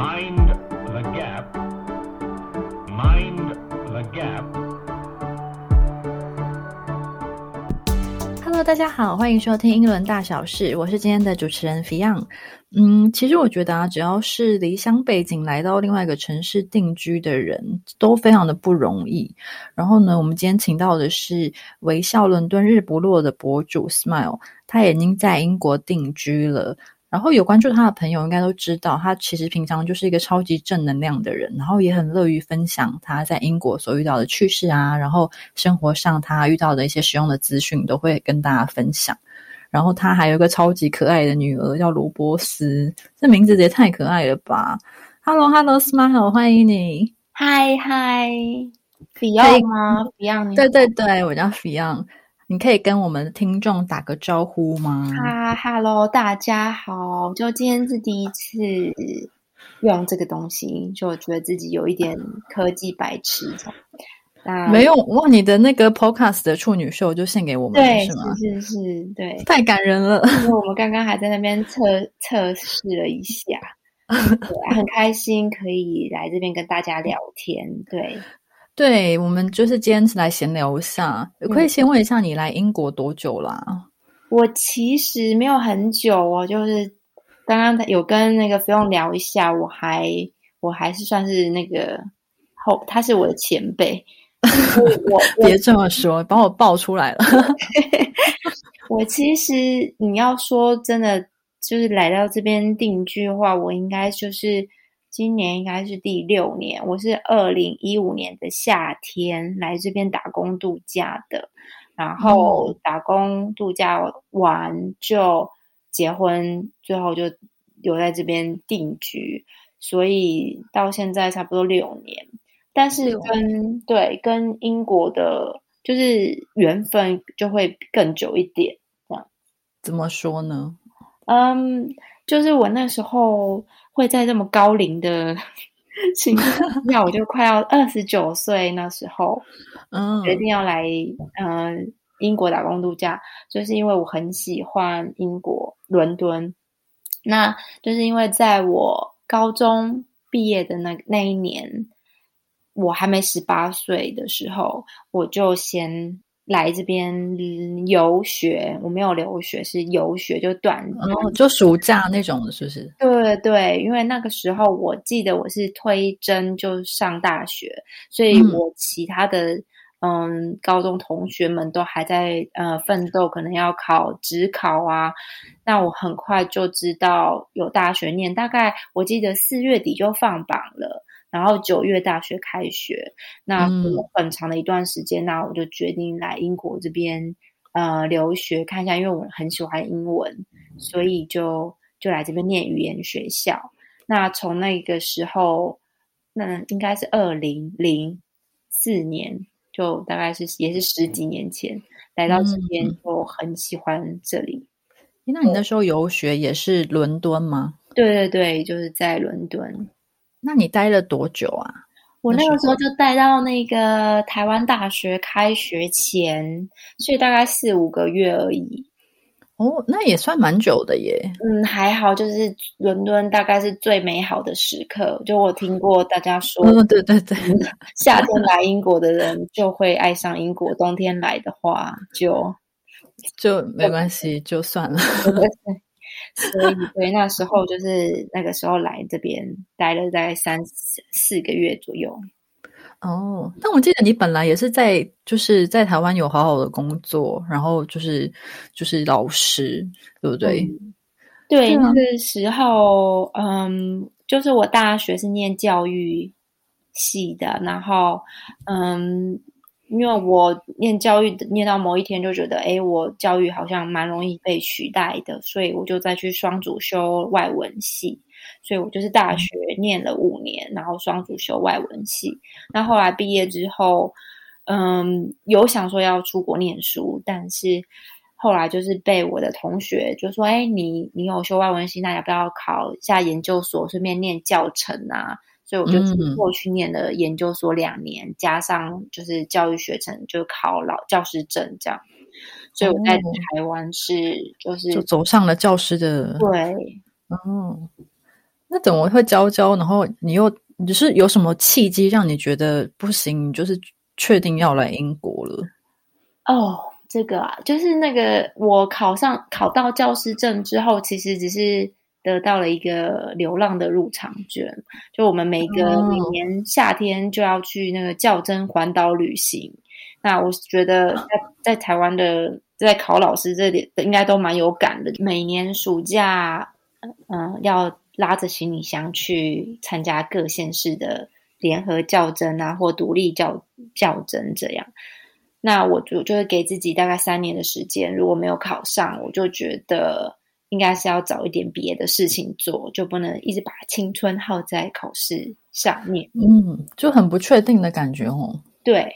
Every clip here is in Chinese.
Mind the gap. Mind the gap. Hello，大家好，欢迎收听英伦大小事，我是今天的主持人 Fion。嗯，其实我觉得啊，只要是离乡背景来到另外一个城市定居的人，都非常的不容易。然后呢，我们今天请到的是微笑伦敦日不落的博主 Smile，他已经在英国定居了。然后有关注他的朋友应该都知道，他其实平常就是一个超级正能量的人，然后也很乐于分享他在英国所遇到的趣事啊，然后生活上他遇到的一些实用的资讯都会跟大家分享。然后他还有一个超级可爱的女儿叫罗伯斯，这名字也太可爱了吧！Hello，Hello，Smile，欢迎你。嗨嗨，Beyond 吗？Beyond，对对对，我叫 Beyond。你可以跟我们听众打个招呼吗？哈，Hello，大家好！就今天是第一次用这个东西，就觉得自己有一点科技白痴。没有哇，你的那个 Podcast 的处女秀就献给我们，对，是吗？是是，对，太感人了。因为我们刚刚还在那边测测试了一下，对，很开心可以来这边跟大家聊天，对。对，我们就是今天来闲聊一下，可以先问一下你来英国多久啦？我其实没有很久哦，就是刚刚有跟那个菲用聊一下，我还我还是算是那个后，他是我的前辈。我别这么说，把我爆出来了。我其实你要说真的，就是来到这边定居的话，我应该就是。今年应该是第六年，我是二零一五年的夏天来这边打工度假的，然后打工度假完就结婚，最后就留在这边定居，所以到现在差不多六年。但是跟对跟英国的，就是缘分就会更久一点。这样怎么说呢？嗯，就是我那时候。会在这么高龄的 情况下，我就快要二十九岁那时候，嗯，决定要来嗯英国打工度假，就是因为我很喜欢英国伦敦。那就是因为在我高中毕业的那那一年，我还没十八岁的时候，我就先。来这边游学，我没有留学，是游学，就短，哦就暑假那种的，是不是？对对，因为那个时候我记得我是推甄就上大学，所以我其他的嗯高中同学们都还在呃奋斗，可能要考职考啊。那我很快就知道有大学念，大概我记得四月底就放榜了。然后九月大学开学，那很长的一段时间，那我就决定来英国这边呃留学看一下，因为我很喜欢英文，所以就就来这边念语言学校。那从那个时候，那应该是二零零四年，就大概是也是十几年前来到这边，就很喜欢这里。那你那时候游学也是伦敦吗？对对对，就是在伦敦。那你待了多久啊？我那个时候就待到那个台湾大学开学前，所以大概四五个月而已。哦，那也算蛮久的耶。嗯，还好，就是伦敦大概是最美好的时刻。就我听过大家说，对对对，夏天来英国的人就会爱上英国，冬天来的话就就没关系，就算了。所以，对那时候就是那个时候来这边待了大概三四四个月左右。哦，但我记得你本来也是在就是在台湾有好好的工作，然后就是就是老师，对不对？对，那个时候，嗯，就是我大学是念教育系的，然后，嗯。因为我念教育念到某一天就觉得，哎，我教育好像蛮容易被取代的，所以我就再去双主修外文系。所以我就是大学念了五年，然后双主修外文系。那后来毕业之后，嗯，有想说要出国念书，但是后来就是被我的同学就说，哎，你你有修外文系，那要不要考一下研究所，顺便念教程啊？所以我就过去念了研究所两年，加上就是教育学程，就考老教师证这样。所以我在台湾是就是就走上了教师的对，哦。那怎么会教教？然后你又你是有什么契机让你觉得不行？你就是确定要来英国了？哦，这个啊，就是那个我考上考到教师证之后，其实只是得到了一个流浪的入场券。就我们每个哦每年夏天就要去那个较真环岛旅行。那我觉得在在台湾的在考老师这里应该都蛮有感的。每年暑假，嗯、要拉着行李箱去参加各县市的联合较真啊，或独立较较真这样。那我就就会给自己大概三年的时间，如果没有考上，我就觉得应该是要找一点别的事情做，就不能一直把青春耗在考试上面。嗯，就很不确定的感觉哦。对，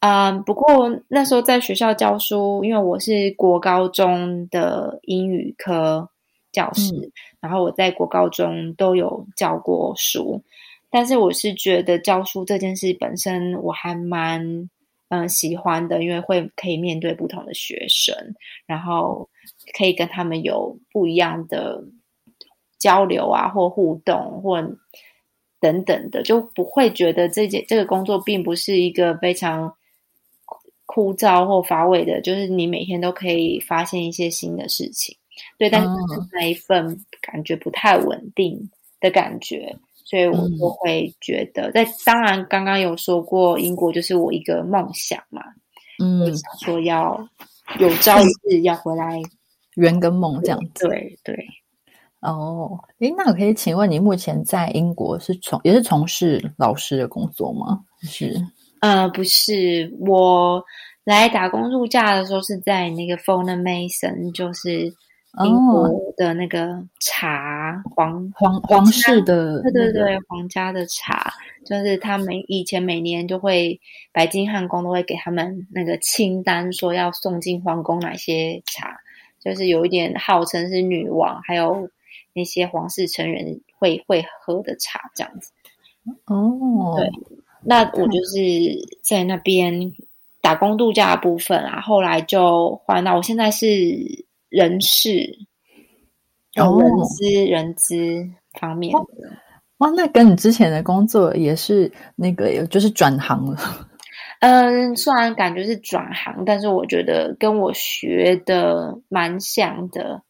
嗯，不过那时候在学校教书，因为我是国高中的英语科教师，嗯然后我在国高中都有教过书，但是我是觉得教书这件事本身我还蛮嗯喜欢的，因为会可以面对不同的学生，然后可以跟他们有不一样的交流啊，或互动，或等等的，就不会觉得这件这个工作并不是一个非常枯燥或乏味的，就是你每天都可以发现一些新的事情。对，但是哦那一份感觉不太稳定的感觉，所以我嗯就会觉得，在当然刚刚有说过，英国就是我一个梦想嘛，嗯我，想说要有朝一日要回来，圆个梦这样子。对对。哦，诶，那我可以请问你目前在英国是从也是从事老师的工作吗？是呃，不是，我来打工度假的时候是在那个 f o n a Mason，就是英哦，国的那个茶皇，皇皇室的对对对，皇家的茶，就是他们以前每年就会白金汉宫都会给他们那个清单，说要送进皇宫哪些茶，就是有一点号称是女王，还有那些皇室成员会会喝的茶这样子。哦，对那我就是在那边打工度假的部分啊，后来就换到我现在是人事，有哦人资、人资方面的。哇，那跟你之前的工作也是那个，就是转行了。嗯，虽然感觉是转行，但是我觉得跟我学的蛮像的。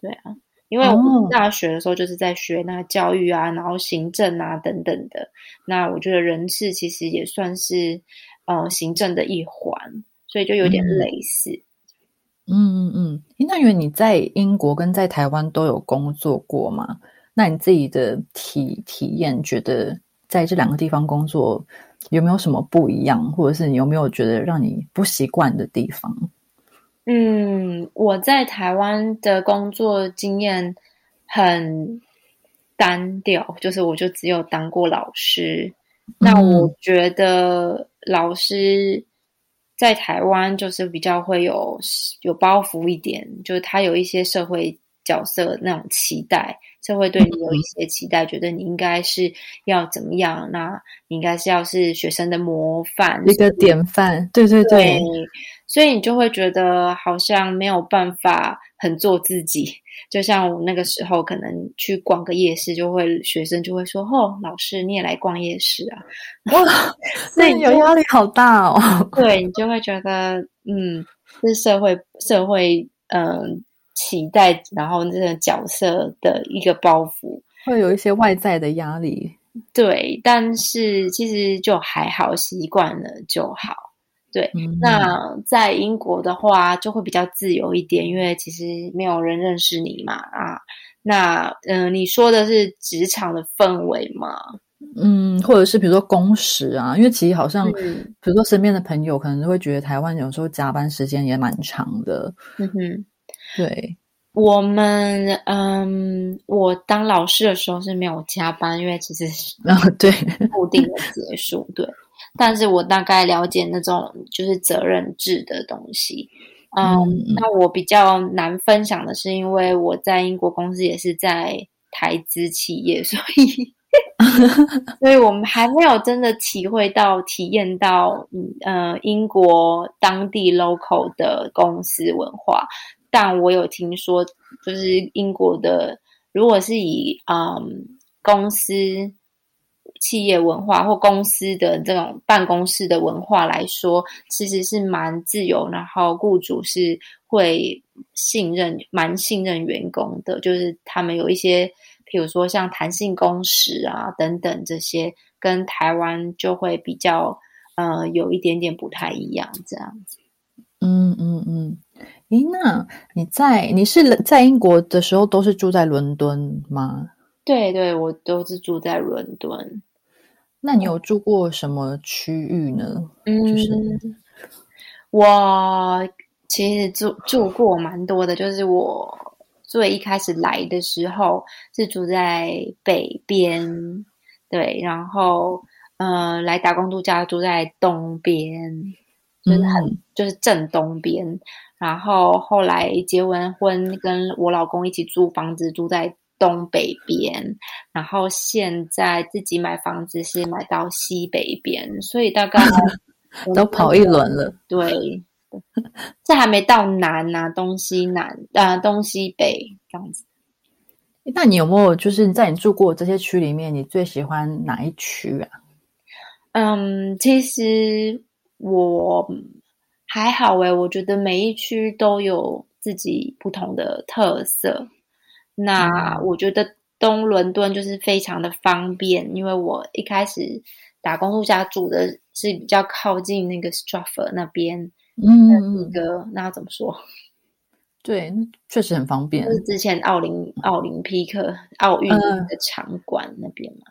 对啊，因为我们大学的时候就是在学那个教育啊，然后行政啊等等的。那我觉得人事其实也算是呃行政的一环，所以就有点嗯类似。嗯嗯嗯，嗯那因为你在英国跟在台湾都有工作过嘛，那你自己的体体验，觉得在这两个地方工作有没有什么不一样，或者是你有没有觉得让你不习惯的地方？嗯，我在台湾的工作经验很单调，就是我就只有当过老师。那我觉得老师在台湾就是比较会有有包袱一点，就是他有一些社会角色那种期待，社会对你有一些期待，觉得你应该是要怎么样，那你应该是要是学生的模范，一个典范，对对。对，所以你就会觉得好像没有办法很做自己。就像我那个时候可能去逛个夜市，就会学生就会说：“哦，老师你也来逛夜市啊？”哇，那你就有压力好大哦。对你就会觉得，嗯，这是社会社会嗯期待，然后这个角色的一个包袱。会有一些外在的压力。对，但是其实就还好，习惯了就好。对，嗯那在英国的话就会比较自由一点，因为其实没有人认识你嘛啊。那嗯、呃，你说的是职场的氛围吗？嗯，或者是比如说工时啊，因为其实好像，嗯比如说身边的朋友可能都会觉得台湾有时候加班时间也蛮长的。嗯哼，对，我们嗯，我当老师的时候是没有加班，因为其实对，固定的结束，对。但是我大概了解那种就是责任制的东西，嗯，嗯那我比较难分享的是，因为我在英国公司也是在台资企业，所以 所以我们还没有真的体会到、体验到，嗯呃，英国当地 local 的公司文化。但我有听说，就是英国的，如果是以嗯公司企业文化或公司的这种办公室的文化来说，其实是蛮自由，然后雇主是会信任、蛮信任员工的，就是他们有一些，比如说像弹性工时啊等等这些，跟台湾就会比较呃有一点点不太一样，这样子。嗯嗯嗯。诶，那你在你是在英国的时候都是住在伦敦吗？对对，我都是住在伦敦。那你有住过什么区域呢？嗯，就是我其实住住过蛮多的，就是我最一开始来的时候是住在北边，对，然后呃来打工度假住在东边，就是很就是正东边，然后后来结完婚跟我老公一起租房子住在。东北边，然后现在自己买房子是买到西北边，所以大概 都跑一轮了。对，这还没到南啊，东西南啊，东西北这样子。那你有没有就是在你住过这些区里面，你最喜欢哪一区啊？嗯，其实我还好诶，我觉得每一区都有自己不同的特色。那我觉得东伦敦就是非常的方便，因为我一开始打工度假住的是比较靠近那个 Stratford 那边，嗯，那个那怎么说？对，确实很方便。就是之前奥林奥林匹克奥运的场馆那边嘛。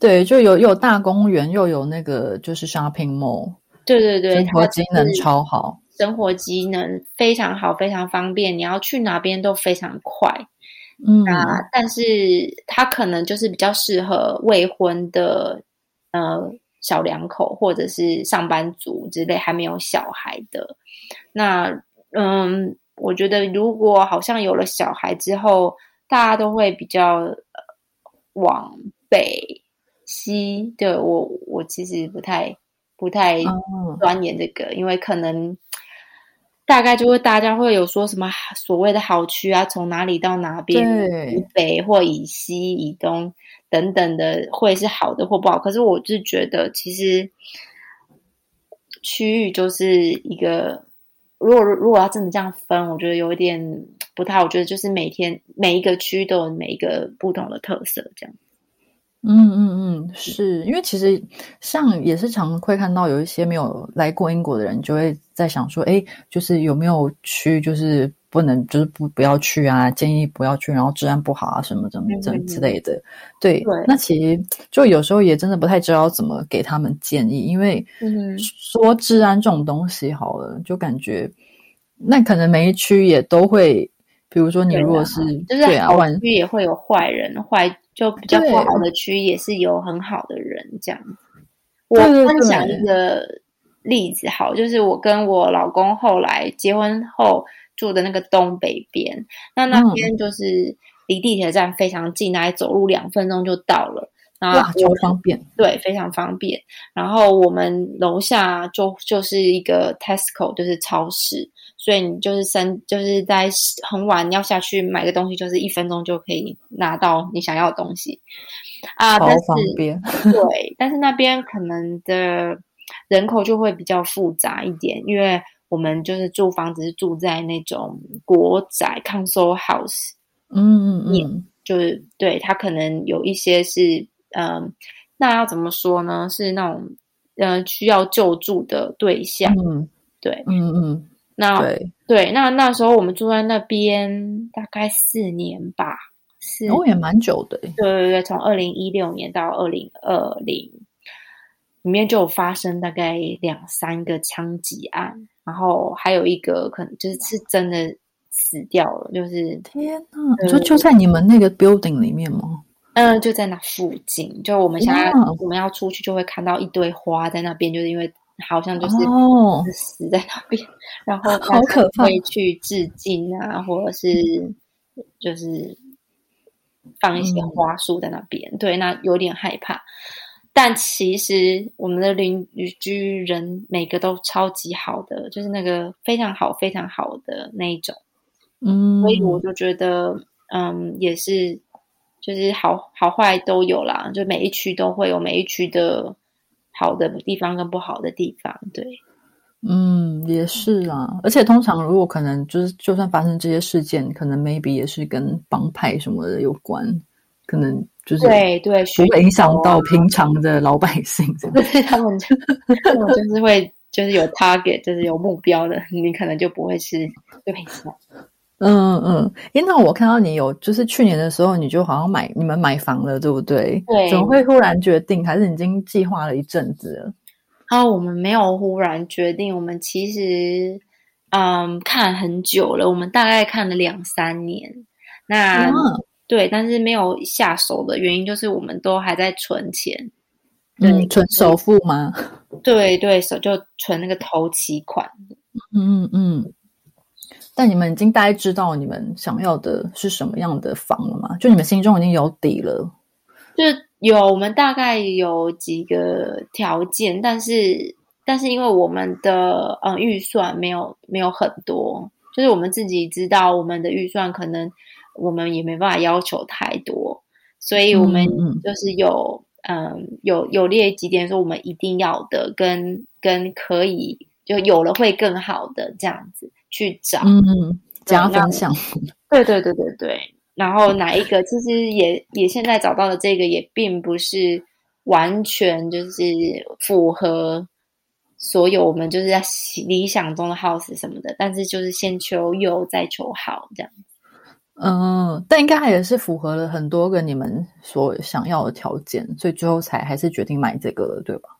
对，就有有大公园，又有那个就是 shopping mall。对对对，生活机能超好，生活机能非常好，非常方便，你要去哪边都非常快。嗯那，但是他可能就是比较适合未婚的呃小两口或者是上班族之类还没有小孩的。那嗯，我觉得如果好像有了小孩之后，大家都会比较往北西。对我，我其实不太不太钻研这个，因为可能。大概就会大家会有说什么所谓的好区啊，从哪里到哪边，以北或以西、以东等等的，会是好的或不好。可是我是觉得，其实区域就是一个，如果如果要真的这样分，我觉得有一点不太。我觉得就是每天每一个区都有每一个不同的特色，这样。嗯嗯嗯，是因为其实像也是常会看到有一些没有来过英国的人，就会在想说，哎，就是有没有区就是不能，就是不不要去啊，建议不要去，然后治安不好啊，什么怎么之之类的。对，那其实就有时候也真的不太知道怎么给他们建议，因为说治安这种东西好了，就感觉那可能每一区也都会，比如说你如果是就是好区也会有坏人坏。就比较不好的区也是有很好的人这样。我分享一个例子，好，就是我跟我老公后来结婚后住的那个东北边，那那边就是离地铁站非常近，大概走路两分钟就到了，然后超方便，对，非常方便。然后我们楼下就就是一个 Tesco，就是超市。所以你就是生，就是在很晚要下去买个东西，就是一分钟就可以拿到你想要的东西啊。超方便。对，但是那边可能的人口就会比较复杂一点，因为我们就是住房子是住在那种国宅 （council house）。嗯嗯嗯，就是对他可能有一些是嗯，那要怎么说呢？是那种呃需要救助的对象。嗯，对，嗯嗯。那对，那那时候我们住在那边大概四年吧，是哦，也蛮久的。对对对，从二零一六年到二零二零，里面就有发生大概两三个枪击案，然后还有一个可能就是是真的死掉了，就是天呐，你说就在你们那个 building 里面吗？嗯，就在那附近，就我们现在我们要出去就会看到一堆花在那边，就是因为。好像就是死在那边，然后好可怕，会去致敬啊，或者是就是放一些花束在那边。对，那有点害怕。但其实我们的邻居人每个都超级好的，就是那个非常好、非常好的那一种。嗯，所以我就觉得，嗯，也是就是好好坏都有啦，就每一区都会有每一区的好的地方跟不好的地方，对。嗯，也是啊，而且通常如果可能，就是就算发生这些事件，可能 maybe 也是跟帮派什么的有关，可能就是对对，不会影响到平常的老百姓。对 他们，他们就是会就是有 target，就是有目标的，你可能就不会是对象。嗯嗯，因为我看到你有，就是去年的时候，你就好像买你们买房了，对不对？对，怎么会忽然决定？还是已经计划了一阵子了？啊，我们没有忽然决定，我们其实嗯看很久了，我们大概看了两三年。那对，但是没有下手的原因就是我们都还在存钱，嗯，存首付吗？对对，手就存那个头期款。嗯嗯嗯。但你们已经大概知道你们想要的是什么样的房了吗？就你们心中已经有底了？就有，我们大概有几个条件，但是但是因为我们的嗯预算没有没有很多，就是我们自己知道我们的预算可能我们也没办法要求太多，所以我们就是有嗯有有列几点说我们一定要的，跟跟可以就有了会更好的这样子去找，嗯，加分项，对对对对对。然后哪一个其实也也现在找到的这个也并不是完全就是符合所有我们就是在理想中的 house 什么的，但是就是先求有再求好这样。嗯，但应该也是符合了很多个你们所想要的条件，所以最后才还是决定买这个了，对吧？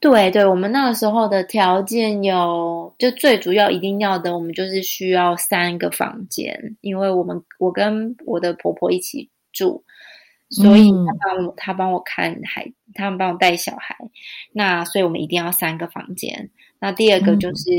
对对，我们那个时候的条件有，就最主要一定要的，我们就是需要三个房间，因为我们我跟我的婆婆一起住，所以她帮我他帮我看孩，他们帮我带小孩，那所以我们一定要三个房间。那第二个就是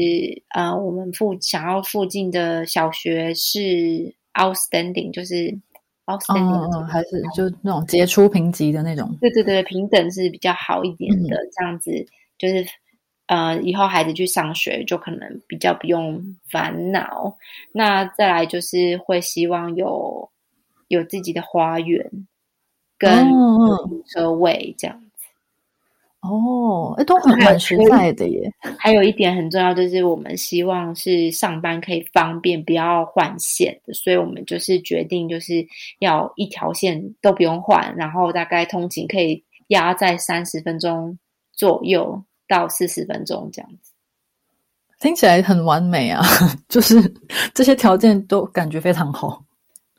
呃，我们附想要附近的小学是 outstanding，就是 outstanding，还是就那种杰出评级的那种？对对对，平等是比较好一点的，这样子。就是，呃，以后孩子去上学就可能比较不用烦恼。那再来就是会希望有有自己的花园跟车位这样子。哦，哎，都很蛮实在的耶。还有一点很重要，就是我们希望是上班可以方便，不要换线的。所以我们就是决定就是要一条线都不用换，然后大概通勤可以压在三十分钟左右。到四十分钟这样子，听起来很完美啊！就是这些条件都感觉非常好，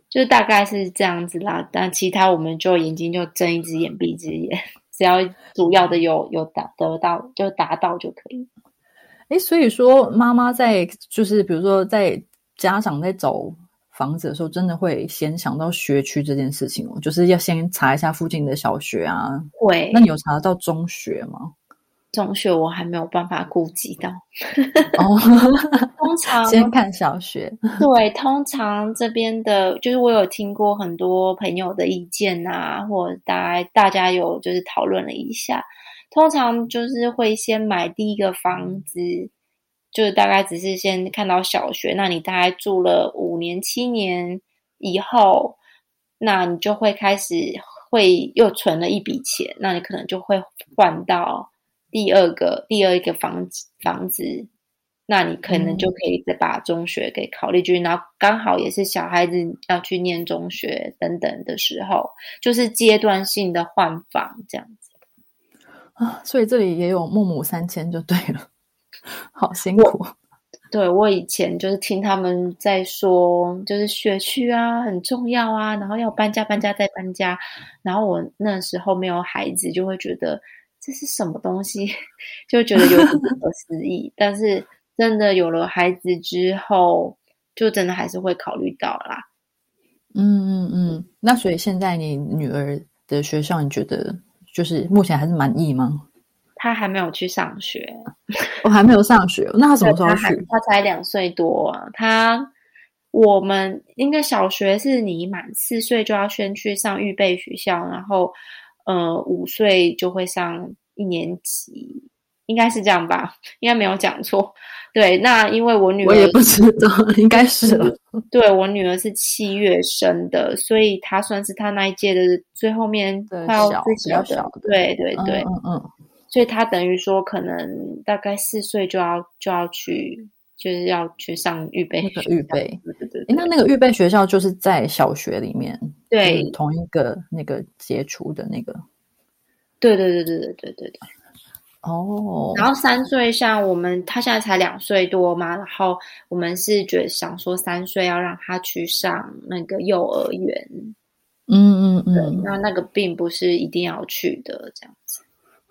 就是大概是这样子啦。但其他我们就眼睛就睁一只眼闭一只眼，只要主要的有有达得到就达到就可以。哎，所以说妈妈在就是比如说在家长在找房子的时候，真的会先想到学区这件事情哦，就是要先查一下附近的小学啊。会，那你有查到中学吗？中学我还没有办法顾及到哦，通常 先看小学。对，通常这边的，就是我有听过很多朋友的意见啊，或大家大家有就是讨论了一下，通常就是会先买第一个房子，就是大概只是先看到小学，那你大概住了五年七年以后，那你就会开始会又存了一笔钱，那你可能就会换到。第二个第二一个房子房子，那你可能就可以再把中学给考虑进去，然后刚好也是小孩子要去念中学等等的时候，就是阶段性的换房这样子啊。所以这里也有孟母三迁就对了，好辛苦。对我以前就是听他们在说，就是学区啊很重要啊，然后要搬家搬家再搬家，然后我那时候没有孩子，就会觉得。这是什么东西？就觉得有点不可思议。但是真的有了孩子之后，就真的还是会考虑到啦。嗯嗯嗯。那所以现在你女儿的学校，你觉得就是目前还是满意吗？她还没有去上学，我还没有上学。那她什么时候去？她才两岁多。啊她我们应该小学是你满四岁就要先去上预备学校，然后。呃，五岁就会上一年级，应该是这样吧？应该没有讲错。对，那因为我女儿我也不知道，应该是了。对我女儿是七月生的，所以她算是她那一届的最后面最小小的对对对，嗯嗯嗯，所以她等于说可能大概四岁就要就要去，就是要去上预备预备。对对对诶，那那个预备学校就是在小学里面，对就是同一个那个杰出的那个。对对对对对对对对。哦，然后三岁，像我们他现在才两岁多嘛，然后我们是觉得想说三岁要让他去上那个幼儿园，嗯嗯，嗯，那那个并不是一定要去的这样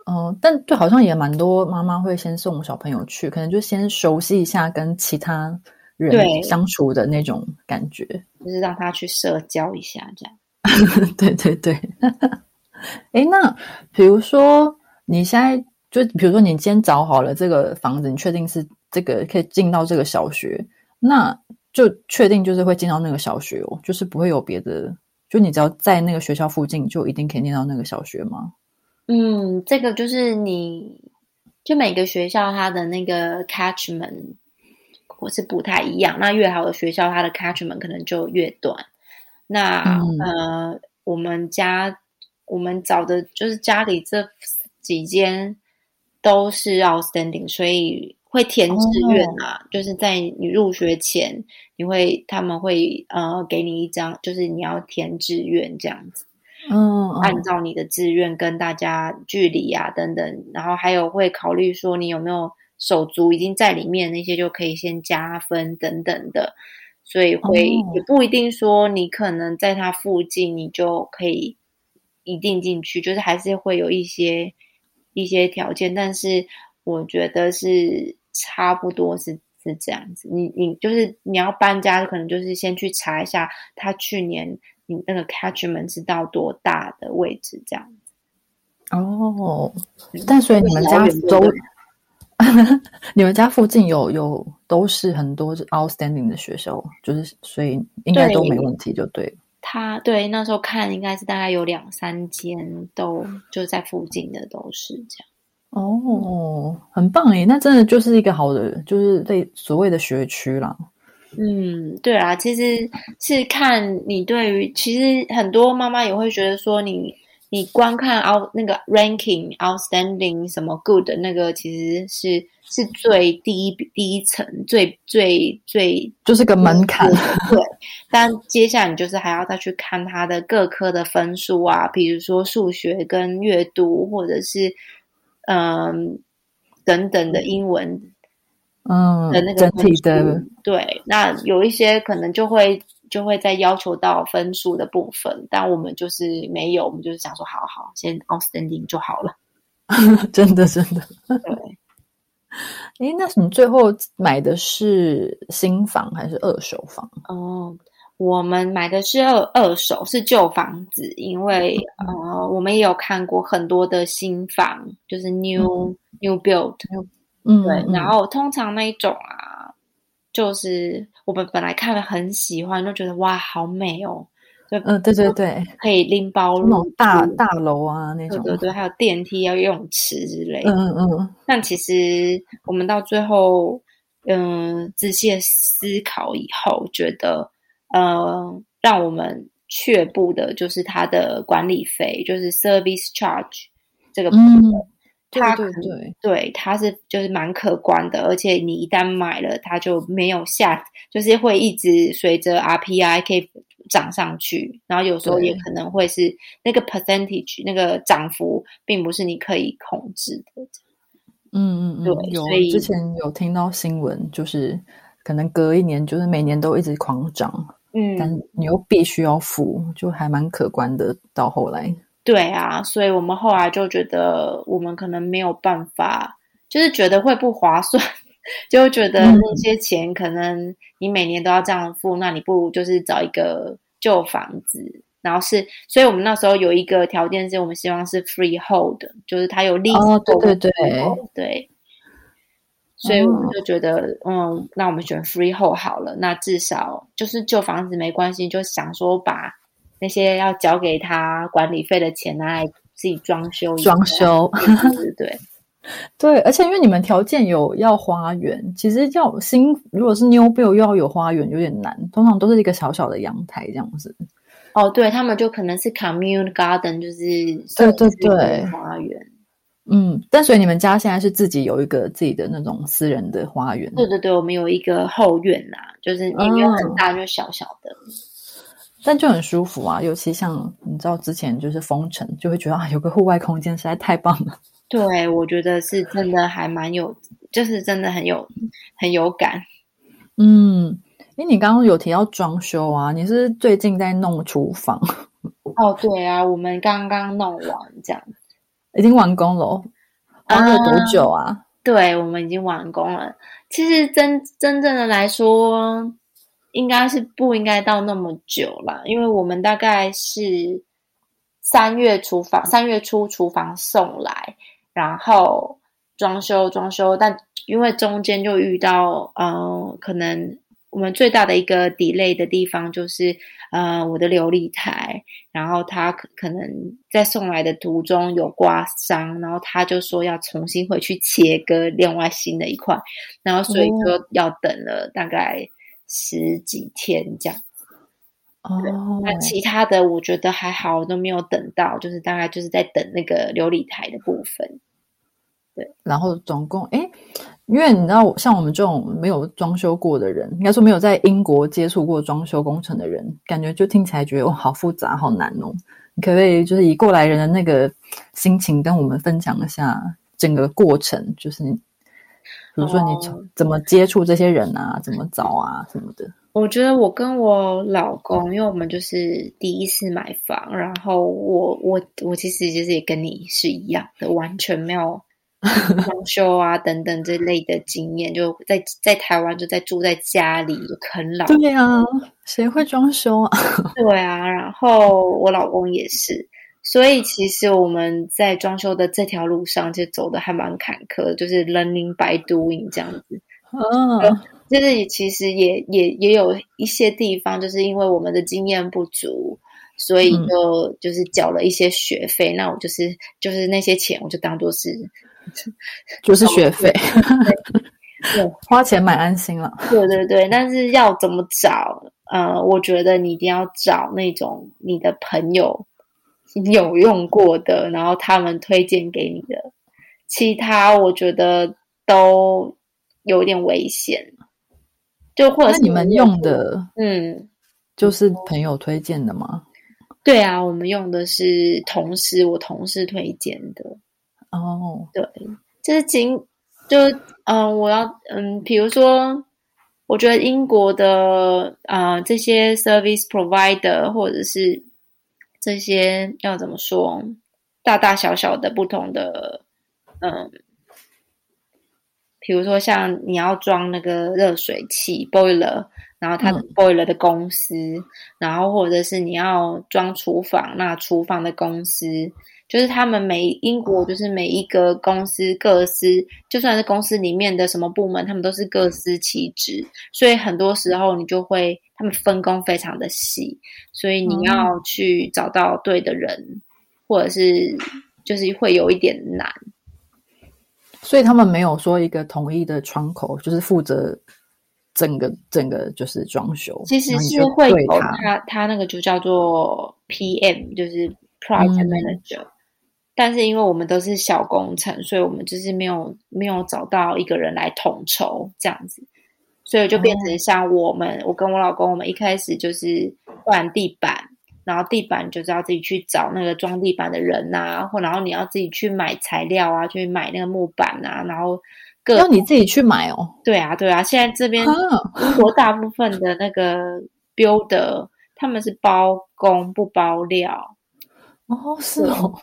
子。哦，但就好像也蛮多妈妈会先送小朋友去，可能就先熟悉一下跟其他人相处的那种感觉。就是让他去社交一下，这样。对 对对。哎，那比如说你现在就比如说你今天找好了这个房子，你确定是这个可以进到这个小学，那就确定就是会进到那个小学哦，就是不会有别的，就你只要在那个学校附近，就一定可以念到那个小学吗？嗯，这个就是你，就每个学校它的那个 catchment 我是不太一样。那越好的学校，它的 catchment 可能就越短。那、嗯呃，我们家我们找的就是家里这几间都是 outstanding，所以会填志愿啊。就是在你入学前，你会他们会呃给你一张，就是你要填志愿这样子。嗯，嗯按照你的志愿跟大家距离啊等等，然后还有会考虑说你有没有手足已经在里面，那些就可以先加分等等的，所以会、哦也不一定说你可能在它附近你就可以一定进去，就是还是会有一些一些条件，但是我觉得是差不多是。是这样子，你你就是你要搬家，可能就是先去查一下他去年你那个 catchment 是到多大的位置，这样。哦，但所以你们家都，你们家附近有有都是很多 outstanding 的学校，就是所以应该都没问题，就对了。他对那时候看应该是大概有两三间都就在附近的都是这样。哦，很棒诶，那真的就是一个好的，就是类所谓的学区啦。嗯，对啊，其实是看你对于，其实很多妈妈也会觉得说你，你光看 out 那个 ranking outstanding 什么 good 那个，其实是是最第一第一层最最最就是个门槛。对，但接下来你就是还要再去看他的各科的分数啊，比如说数学跟阅读，或者是嗯等等的英文嗯的那，个整体的对，那有一些可能就会就会再要求到分数的部分，但我们就是没有，我们就是想说，好好先 outstanding 就好了。真 的真的。对，哎，那你最后买的是新房还是二手房？哦，我们买的是二二手，是旧房子，因为呃，我们也有看过很多的新房，就是 new、new build，嗯，对，嗯然后通常那一种啊，就是我们本来看了很喜欢，就觉得哇，好美哦，就嗯，对对对，可以拎包入那种大住大楼啊那种，对对对，还有电梯、还有游泳池之类的。嗯嗯嗯，但其实我们到最后，嗯、仔细思考以后，觉得，呃，让我们却步的就是它的管理费，就是 service charge 这个部分。它对对，对，它是就是蛮可观的，而且你一旦买了，它就没有下，就是会一直随着 RPI 可以涨上去，然后有时候也可能会是那个 percentage 那个涨幅，并不是你可以控制的。嗯嗯嗯，有所以之前有听到新闻，就是可能隔一年，就是每年都一直狂涨，嗯但嗯，你又必须要付，就还蛮可观的。到后来，对啊，所以我们后来就觉得我们可能没有办法，就是觉得会不划算，就觉得嗯那些钱可能你每年都要这样付，那你不如就是找一个旧房子。然后是，所以我们那时候有一个条件是，我们希望是 freehold，就是它有 lease 哦对对对对。所以我们就觉得，嗯，那我们选 freehold 好了。那至少就是旧房子没关系，就想说把那些要交给他管理费的钱拿来自己装修。装修，对对对 对。而且因为你们条件有要花园，其实要新如果是 new build 又要有花园有点难，通常都是一个小小的阳台这样子。哦，对他们就可能是 commune garden，就是对对对花园。嗯，但所以你们家现在是自己有一个自己的那种私人的花园，对对对，我们有一个后院呐、就是也没有哦很大，就小小的。但就很舒服啊。尤其像你知道之前就是封城，就会觉得啊，有个户外空间实在太棒了。对，我觉得是真的还蛮有，就是真的很有很有感。嗯，因为你刚刚有提到装修啊，你是最近在弄厨房，哦，对啊，我们刚刚弄完这样。已经完工了哦，花了多久啊？对，我们已经完工了。其实真真正的来说，应该是不应该到那么久啦，因为我们大概是三月厨房三月初厨房送来，然后装修装修，但因为中间就遇到呃，可能我们最大的一个 delay 的地方就是呃，我的琉璃台，然后他可可能在送来的途中有刮伤，然后他就说要重新回去切割另外新的一块，然后所以就要等了大概十几天这样。哦，那其他的我觉得还好，都没有等到，就是大概就是在等那个琉璃台的部分。对然后总共哎，因为你知道，像我们这种没有装修过的人，应该说没有在英国接触过装修工程的人，感觉就听起来觉得哇，好复杂，好难哦。你可不可以就是以过来人的那个心情跟我们分享一下整个过程？就是你，比如说你怎么接触这些人啊，怎么找啊什么的。我觉得我跟我老公，因为我们就是第一次买房，然后我我我其实其实也跟你是一样的，完全没有装修啊等等这类的经验，就在在台湾就在住在家里就啃老。对啊，谁会装修啊？对啊，然后我老公也是，所以其实我们在装修的这条路上就走的还蛮坎坷，就是 learning by doing 这样子。嗯，就是其实也也也有一些地方，就是因为我们的经验不足，所以嗯就、就是缴了一些学费。那我就是就是那些钱，我就当做是 就是学费，对花钱买安心了。对对对。但是要怎么找？呃，我觉得你一定要找那种你的朋友有用过的，然后他们推荐给你的。其他我觉得都有点危险，就或者是你们用的嗯。就是朋友推荐的吗？对啊，我们用的是同事，我同事推荐的。哦，对，就是仅就嗯、我要嗯，比如说，我觉得英国的呃这些 service provider 或者是这些要怎么说，大大小小的不同的嗯，比如说像你要装那个热水器 boiler。然后它 boiler 的公司，然后或者是你要装厨房，那厨房的公司，就是他们每英国就是每一个公司各司，就算是公司里面的什么部门，他们都是各司其职，所以很多时候你就会他们分工非常的细，所以你要去找到对的人，或者是就是会有一点难。所以他们没有说一个统一的窗口，就是负责整个整个就是装修。其实是会有他他他那个就叫做 PM，就是 Project 嗯 Manager、但是因为我们都是小工程，所以我们就是没有没有找到一个人来统筹这样子，所以就变成像我们，我跟我老公，我们一开始就是换地板，然后地板就是要自己去找那个装地板的人呐、或然后你要自己去买材料啊，去买那个木板啊，然后各要你自己去买哦。对啊对啊，现在这边啊，英国大部分的那个 builder 他们是包工不包料，哦，是哦。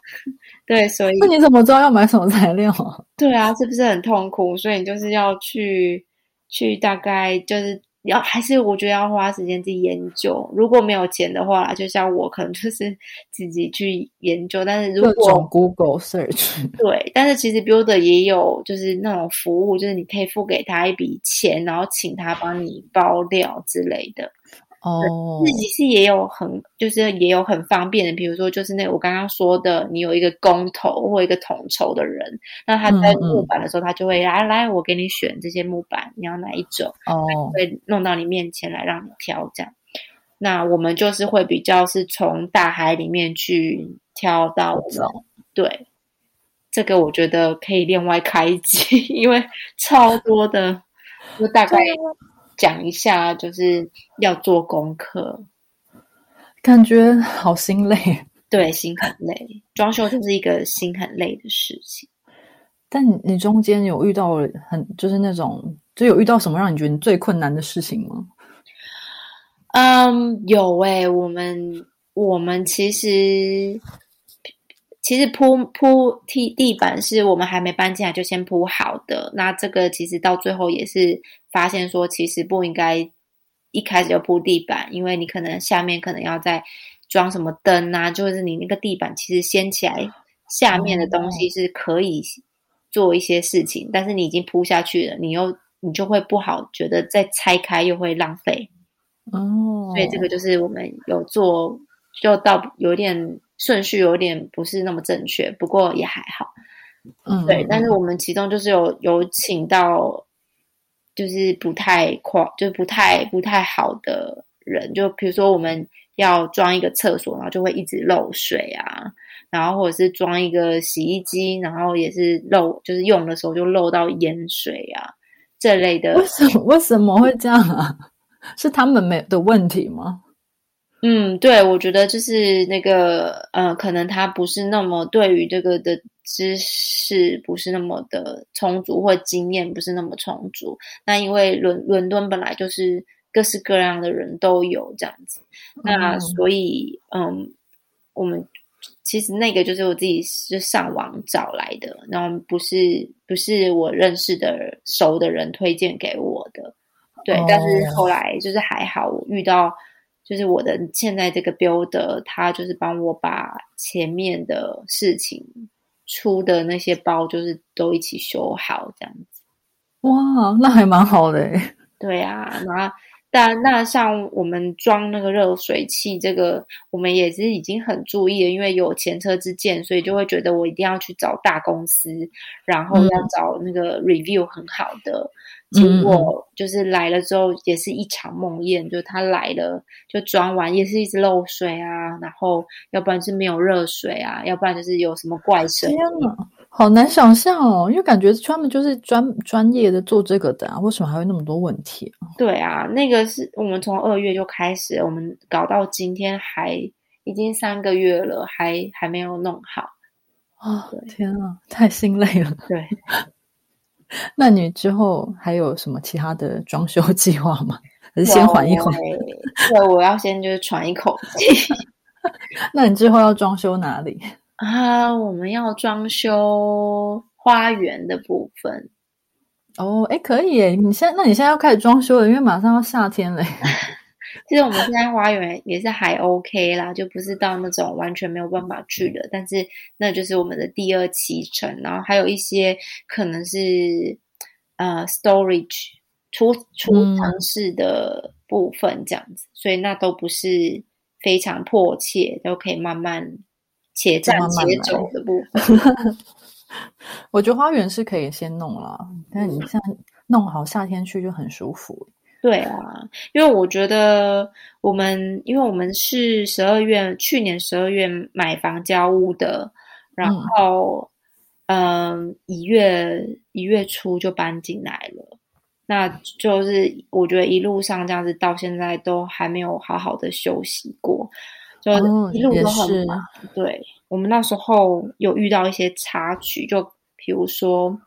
对，所 以那你怎么知道要买什么材料啊？对啊，是不是很痛苦？所以你就是要去去大概就是要还是我觉得要花时间自己研究。如果没有钱的话，就像我可能就是 自己去研究。但是如各种果 Google search。对，但是其实 builder 也有就是那种服务，就是你可以付给他一笔钱，然后请他帮你包料之类的。哦。自，己是也有很，就是也有很方便的，比如说就是那我刚刚说的，你有一个工头或一个统筹的人，那他在木板的时候，他就会来来，我给你选这些木板，你要哪一种，哦，会弄到你面前来让你挑这样。那我们就是会比较是从大海里面去挑到我们对，这个我觉得可以另外开一集，因为超多的，就大概讲一下，就是要做功课。感觉好心累。对，心很累，装修就是一个心很累的事情。但你你中间有遇到很就是那种，就有遇到什么让你觉得你最困难的事情吗？嗯，有诶、我们我们其实其实铺铺地地板是我们还没搬进来就先铺好的。那这个其实到最后也是发现说，其实不应该一开始就铺地板，因为你可能下面可能要再装什么灯啊，就是你那个地板其实掀起来，下面的东西是可以做一些事情，但是你已经铺下去了，你又你就会不好，觉得再拆开又会浪费。哦，所以这个就是我们有做，就到有点顺序有点不是那么正确，不过也还好。嗯，对，但是嗯我们其中就是有有请到，就是不太夸，就是不太不太好的人，就比如说我们要装一个厕所，然后就会一直漏水啊，然后或者是装一个洗衣机，然后也是漏，就是用的时候就漏到淹水啊这类的为什么为什么会这样啊？是他们没的问题吗？嗯，对，我觉得就是那个呃，可能他不是那么对于这个的知识不是那么的充足，或经验不是那么充足。那因为伦伦敦本来就是各式各样的人都有这样子，那嗯所以嗯，我们其实那个就是我自己是上网找来的，然后不是不是我认识的熟的人推荐给我的。对，但是哦后来就是还好，我遇到就是我的现在这个 builder，他就是帮我把前面的事情出的那些包，就是都一起修好这样子。哇，那还蛮好的诶。对啊，然后但那像我们装那个热水器，这个我们也是已经很注意了，因为有前车之鉴，所以就会觉得我一定要去找大公司，然后嗯。要找那个 review 很好的。嗯结嗯。果就是来了之后也是一场梦魇，就他来了就装完也是一直漏水啊，然后要不然是没有热水啊，要不然就是有什么怪声好难想象哦，因为感觉他们就是专专业的做这个的啊，为什么还会那么多问题啊？对啊，那个是我们从二月就开始，我们搞到今天还已经三个月了，还还没有弄好。啊、对天啊，太心累了。对，那你之后还有什么其他的装修计划吗？还是先缓一缓？对，对，我要先就是喘一口气 那你之后要装修哪里？啊。我们要装修花园的部分，哦，哎，可以耶！你现在，那你现在要开始装修了，因为马上要夏天了。其实我们现在花园也是还 OK 啦，就不是到那种完全没有办法去的，但是那就是我们的第二期程，然后还有一些可能是呃 storage 储储藏室的部分这样子，所以那都不是非常迫切，都可以慢慢且战慢慢且来走的部分。我觉得花园是可以先弄了，但你现在弄好，夏天去就很舒服。对啊，因为我觉得我们，因为我们是十二月去年十二月买房交屋的，然后嗯，一、月一月初就搬进来了，那就是我觉得一路上这样子到现在都还没有好好的休息过，就一路都很是忙。对我们那时候有遇到一些插曲，就比如说。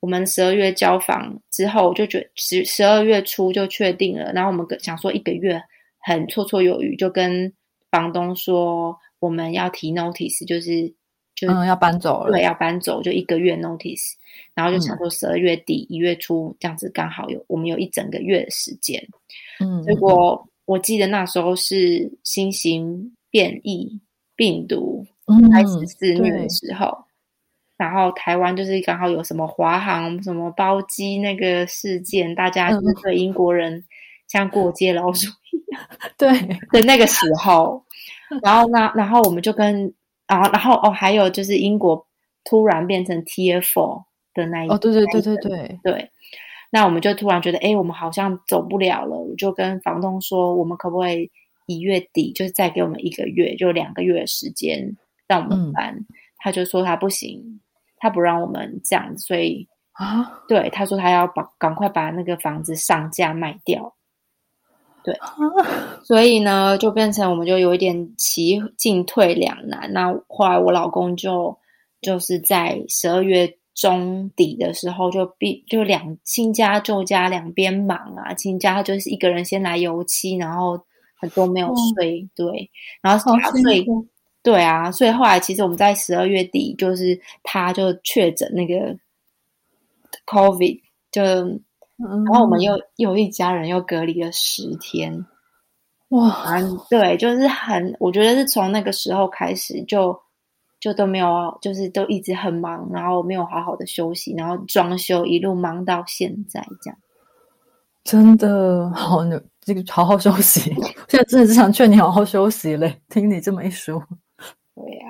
我们十二月交房之后，就觉十十二月初就确定了，然后我们想说一个月很绰绰有余，就跟房东说我们要提 notice，就是就嗯，要搬走了。对要搬走，就一个月 notice，然后就想说十二月底一、月初这样子刚好有我们有一整个月的时间，嗯，结果我记得那时候是新型变异病毒嗯开始肆虐的时候。然后台湾就是刚好有什么华航什么包机那个事件，大家就是对英国人像过街老鼠一样 对，的那个时候，然后呢，然后我们就跟啊，然后哦，还有就是英国突然变成 Four 的那一哦，对对对对对，对，那我们就突然觉得，哎，我们好像走不了了，我就跟房东说，我们可不可以一月底就是再给我们一个月，就两个月的时间让我们嗯搬？他就说他不行，他不让我们这样，所以啊对他说他要把赶快把那个房子上架卖掉。对，所以呢，就变成我们就有一点骑进退两难。那后来我老公就就是在十二月中底的时候就必就两亲家旧家两边忙啊，亲家就是一个人先来油漆，然后很多没有睡，对，然后好他睡，对啊，所以后来其实我们在十二月底，就是他就确诊那个 COVID，就嗯然后我们又。又一家人又隔离了十天。哇，嗯，对，就是很，我觉得是从那个时候开始就就都没有，就是都一直很忙，然后没有好好的休息，然后装修一路忙到现在这样。真的好，你这个好好休息。现在真的是想劝你好好休息嘞。听你这么一说，对呀、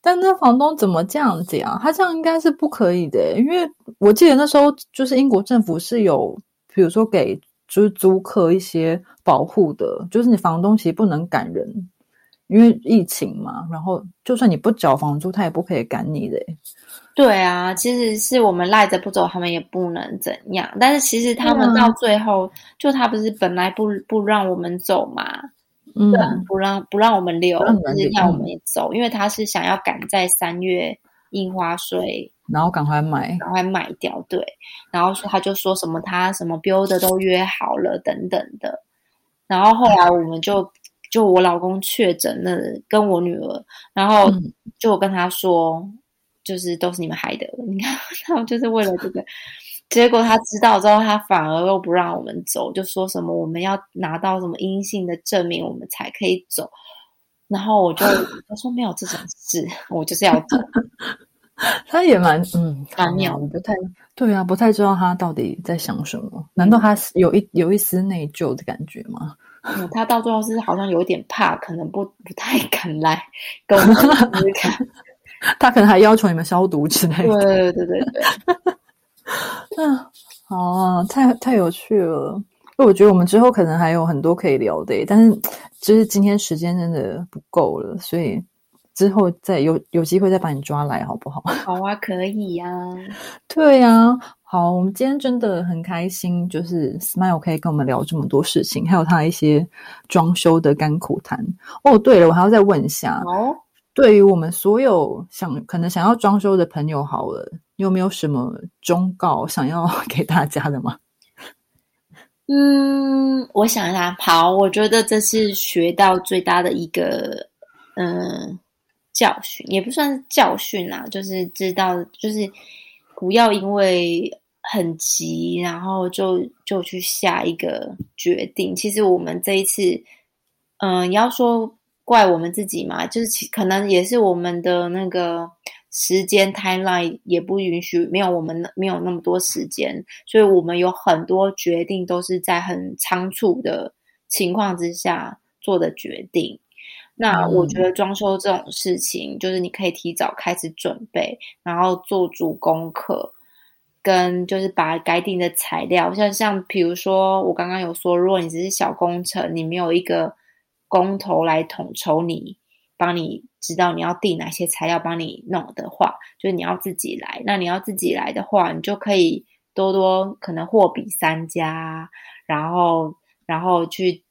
但那房东怎么这样讲？他这样应该是不可以的，因为我记得那时候就是英国政府是有，比如说给就是租客一些保护的，就是你房东其实不能赶人，因为疫情嘛。然后就算你不缴房租，他也不可以赶你的。对啊，其实是我们赖着不走，他们也不能怎样。但是其实他们到最后，就他不是本来不不让我们走嘛，嗯，不让不让我们留，不让你们留就是要我们走，因为他是想要赶在三月印花税然后赶快买。赶快卖掉，对。然后说他就说什么他什么 build 的都约好了等等的。然后后来我们就就我老公确诊了，跟我女儿，然后嗯就我跟他说，就是都是你们害的，你看 他们就是为了这个。结果他知道之后，他反而又不让我们走，就说什么我们要拿到什么阴性的证明，我们才可以走。然后我就 他说没有这种事，我就是要走。他也蛮嗯蛮妙的不太对啊，不太知道他到底在想什么。难道他是有一有一丝内疚的感觉吗？嗯，他到最后是好像有点怕，可能不不太 敢来跟我们看。他可能还要求你们消毒之类的。对对对对对，嗯，好啊，太太有趣了。我觉得我们之后可能还有很多可以聊的，但是就是今天时间真的不够了，所以之后再有有机会再把你抓来，好不好？好啊，可以呀、对呀、好，我们今天真的很开心，就是 Smile 可以跟我们聊这么多事情，还有他一些装修的甘苦谈。哦，对了，我还要再问一下，哦，对于我们所有想可能想要装修的朋友，好了，你有没有什么忠告想要 给大家的吗？嗯，我想一下，好，我觉得这是学到最大的一个嗯教训，也不算是教训啦，就是知道，就是不要因为很急，然后就就去下一个决定。其实我们这一次，嗯，你要说怪我们自己嘛，就是可能也是我们的那个时间 timeline 也不允许，没有我们没有那么多时间，所以我们有很多决定都是在很仓促的情况之下做的决定。那我觉得装修这种事情，就是你可以提早开始准备，然后做足功课，跟就是把该定的材料，像像比如说我刚刚有说，如果你只是小工程，你没有一个工头来统筹你，帮你知道你要订哪些材料帮你弄的话，就是你要自己来。那你要自己来的话，你就可以多多可能货比三家，然后然后去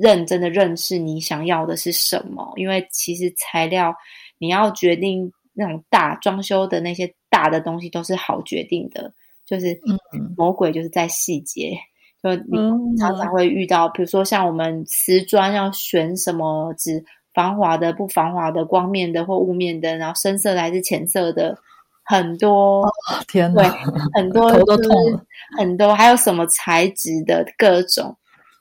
认真的认识你想要的是什么。因为其实材料你要决定那种大装修的那些大的东西都是好决定的，就是嗯魔鬼就是在细节。就你嗯常常会遇到，比如说像我们瓷砖要选什么纸，防滑的、不防滑的、光面的或雾面的，然后深色的还是浅色的，很多，对天呐，，很多头都痛了很多，还有什么材质的各种。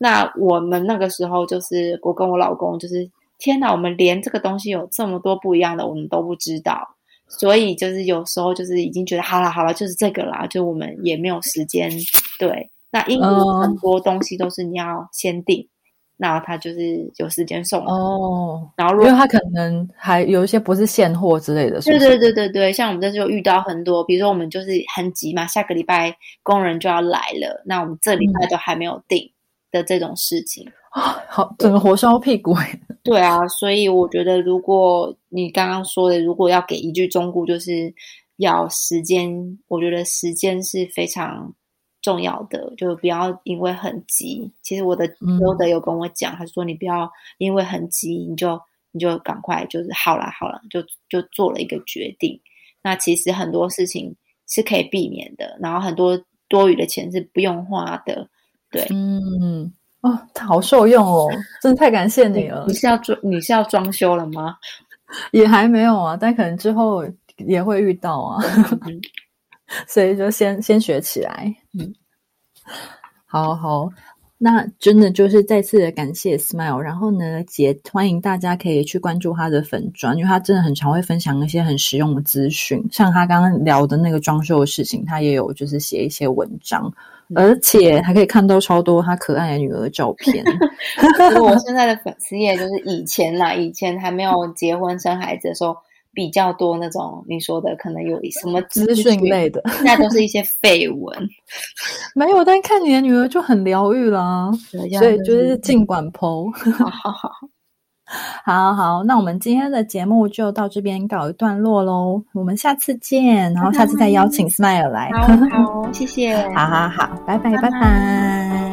那我们那个时候就是我跟我老公，就是天哪，我们连这个东西有这么多不一样的，我们都不知道。所以就是有时候就是已经觉得好了好了，就是这个啦，就我们也没有时间对。那英国很多东西都是你要先订，那他就是有时间送哦。然后因为他可能还有一些不是现货之类的，对对对对对。像我们这就遇到很多，比如说我们就是很急嘛，下个礼拜工人就要来了，那我们这礼拜都还没有订的这种事情啊，好，整个火烧屁股。对啊，所以我觉得，如果你刚刚说的，如果要给一句忠告，就是要时间。我觉得时间是非常重要的，就不要因为很急。其实我的优德有跟我讲，他说你不要因为很急，你就你就赶快就是好了好了，就就做了一个决定。那其实很多事情是可以避免的，然后很多多余的钱是不用花的。对，嗯。哦，好受用哦！真的太感谢你了。你是要装你是要装修了吗？也还没有啊，但可能之后也会遇到啊，所以就先先学起来。嗯，好好，那真的就是再次的感谢 Smile。然后呢，姐欢迎大家可以去关注他的粉砖，因为他真的很常会分享一些很实用的资讯，像他刚刚聊的那个装修的事情，他也有就是写一些文章。而且还可以看到超多他可爱的女儿照片。我现在的粉丝页就是以前啦，以前还没有结婚生孩子的时候比较多那种你说的可能有什么 资讯类的，现在都是一些绯闻。没有，但看你的女儿就很疗愈啦，所以就是尽管剖。好好，那我们今天的节目就到这边告一段落喽。我们下次见，然后下次再邀请 Smile 来。好，谢谢。好好好，拜拜，拜拜。